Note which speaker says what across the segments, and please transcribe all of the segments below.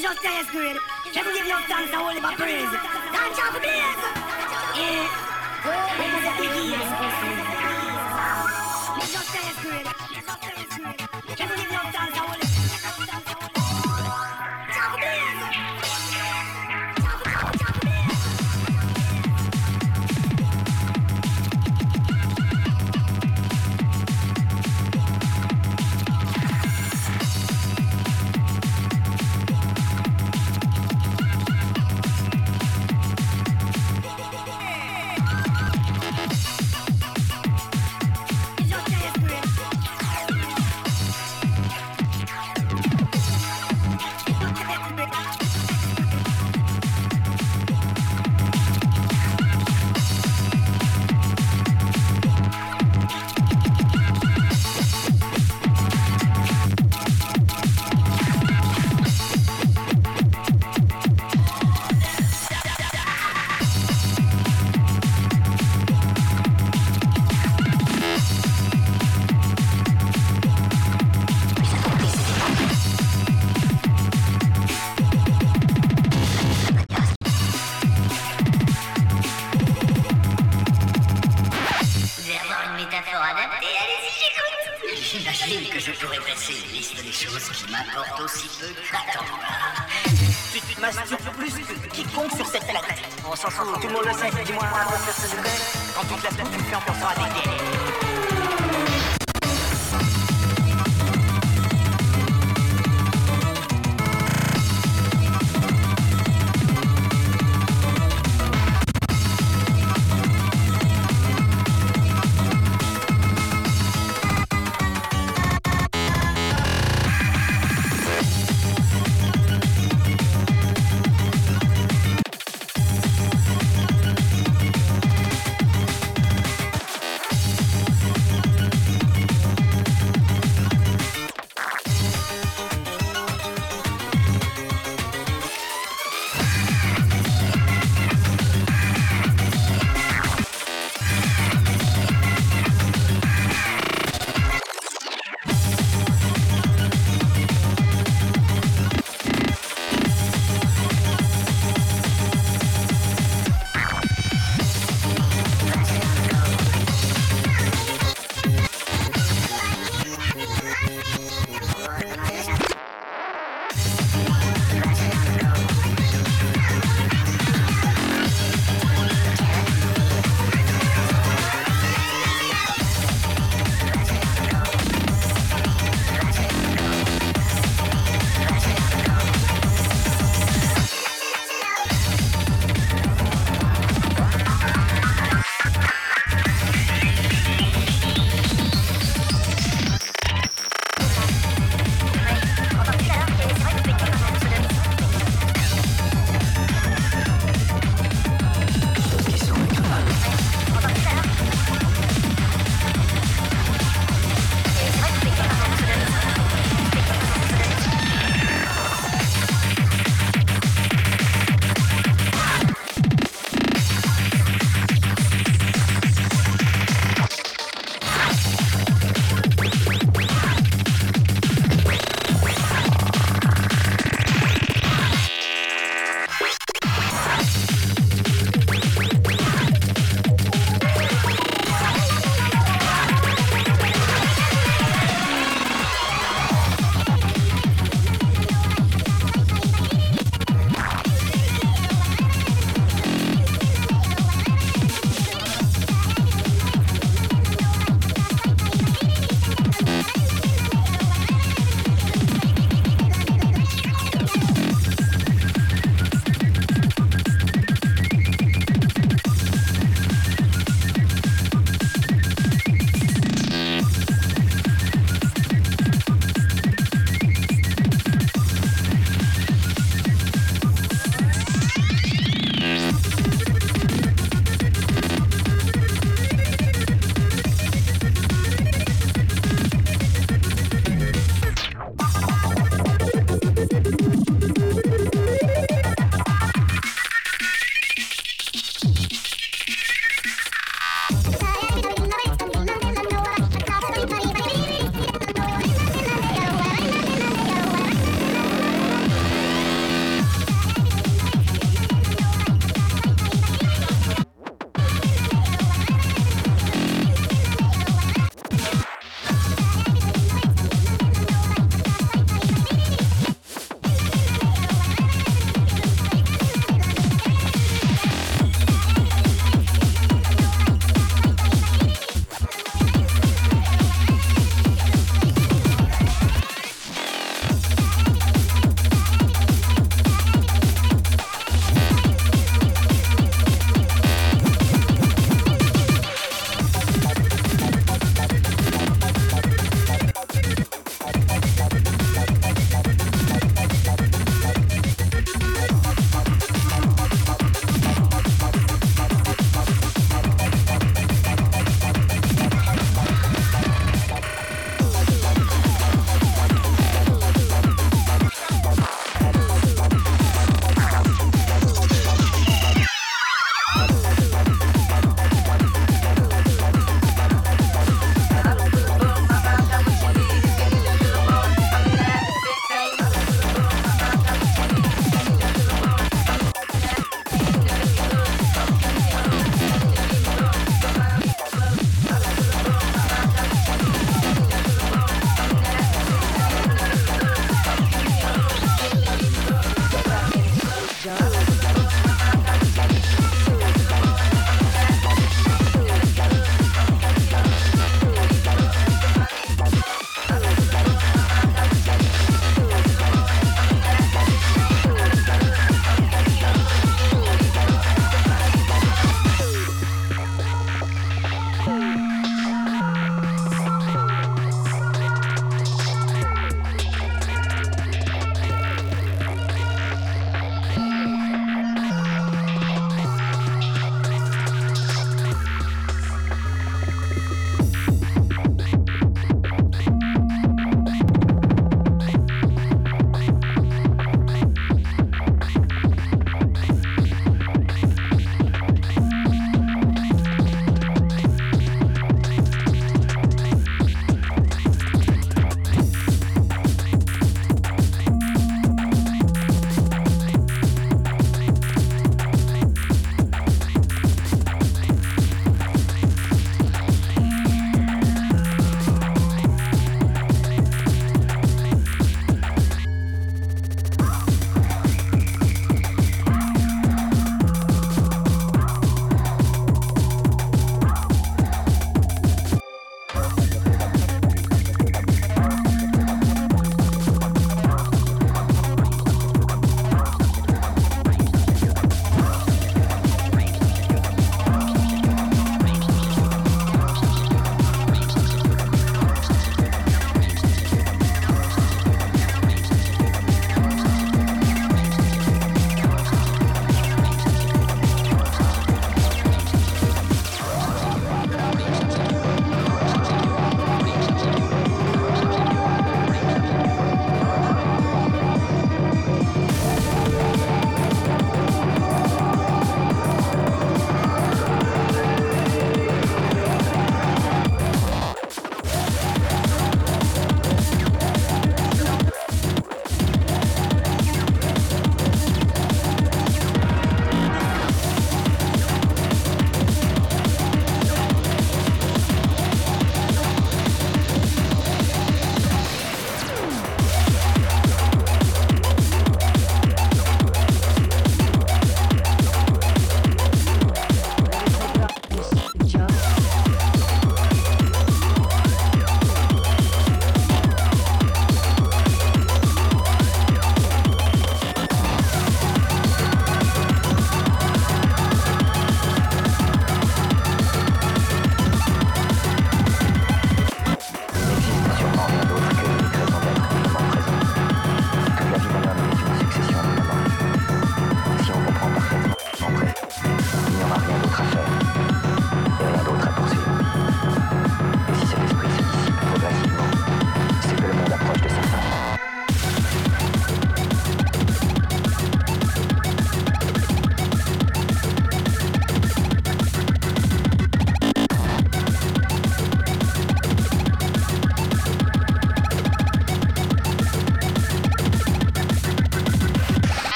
Speaker 1: Just just a grade. Let me give you thanks and holy praise. Thank you for this. Yeah. This is a big. It's just. Let me give you thanks and holy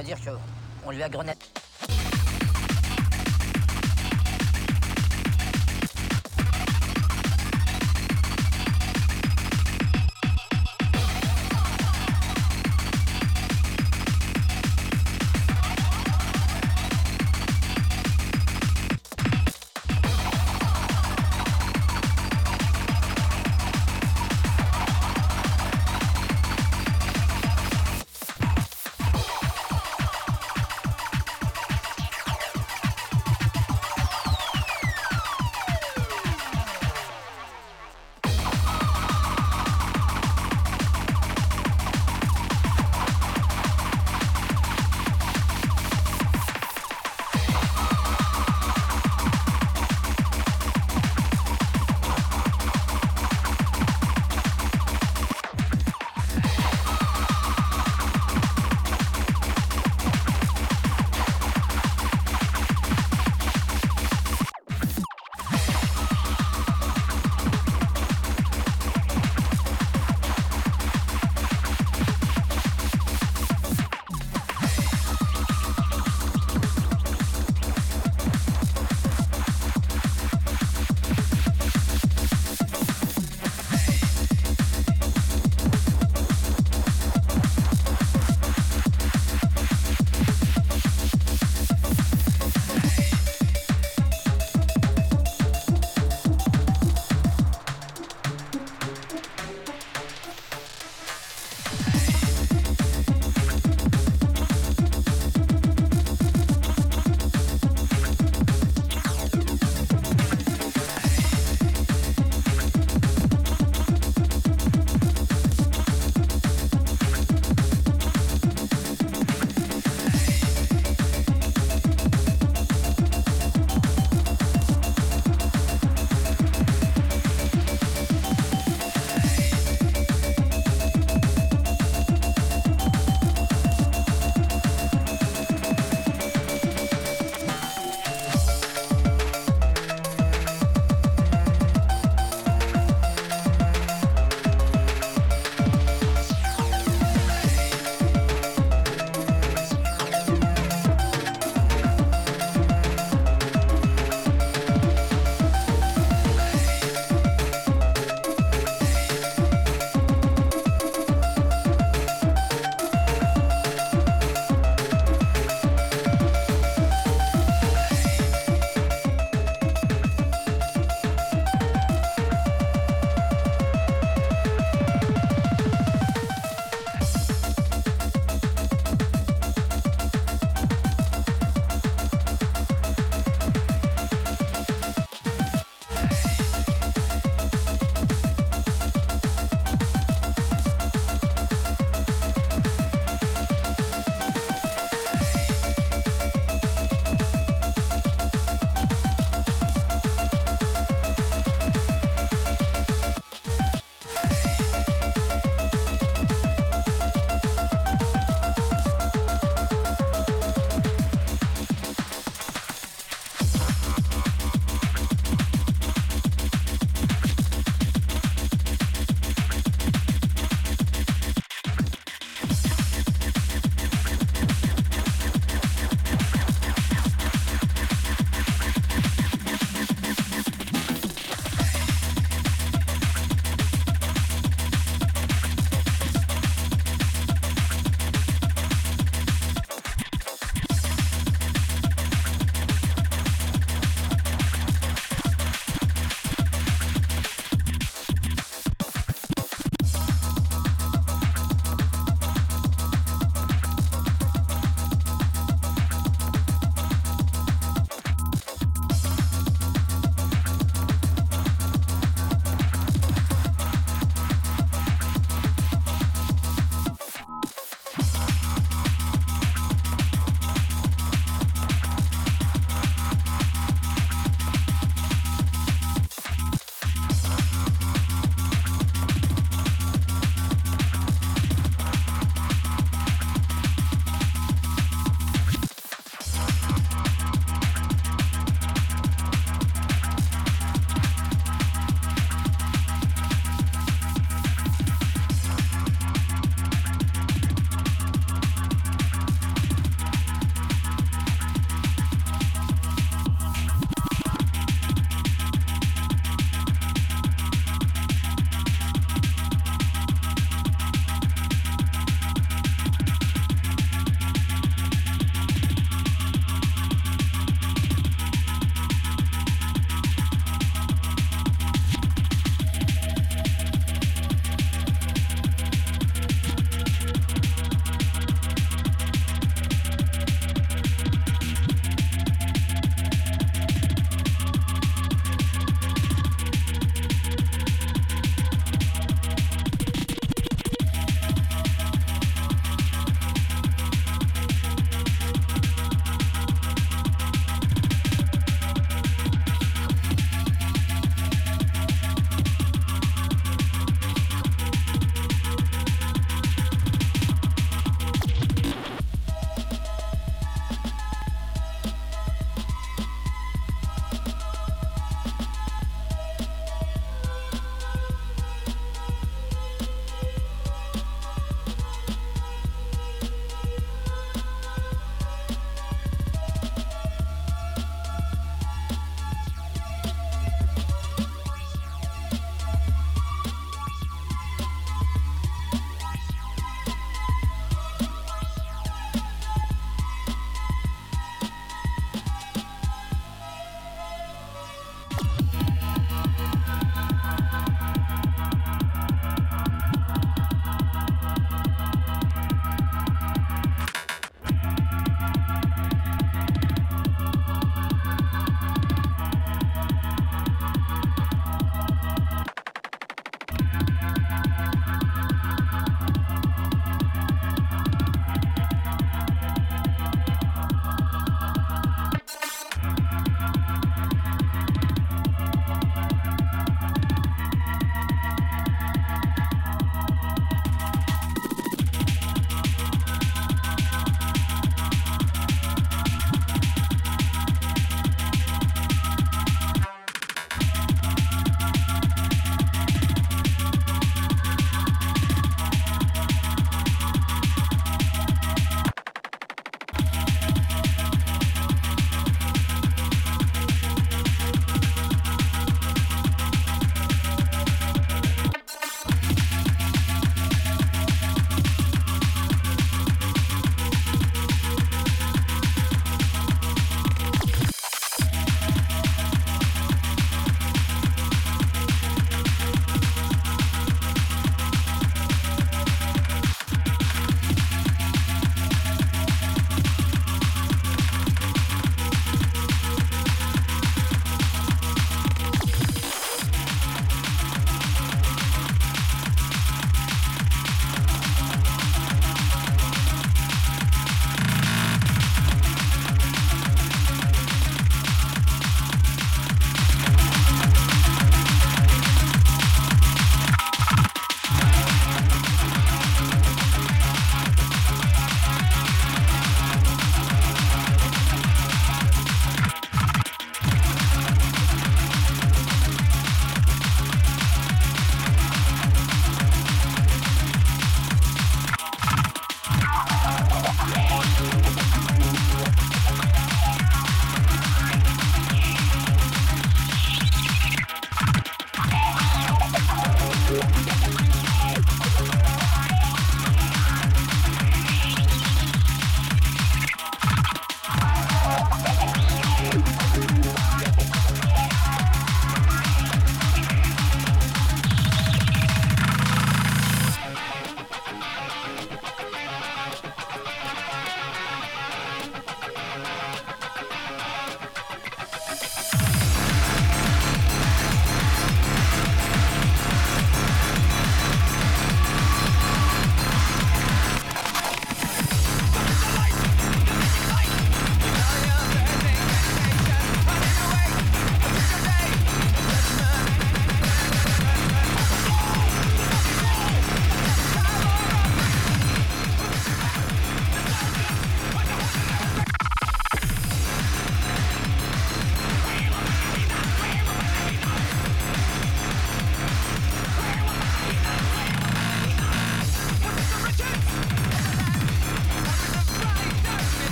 Speaker 2: veut dire que on lui a grenade.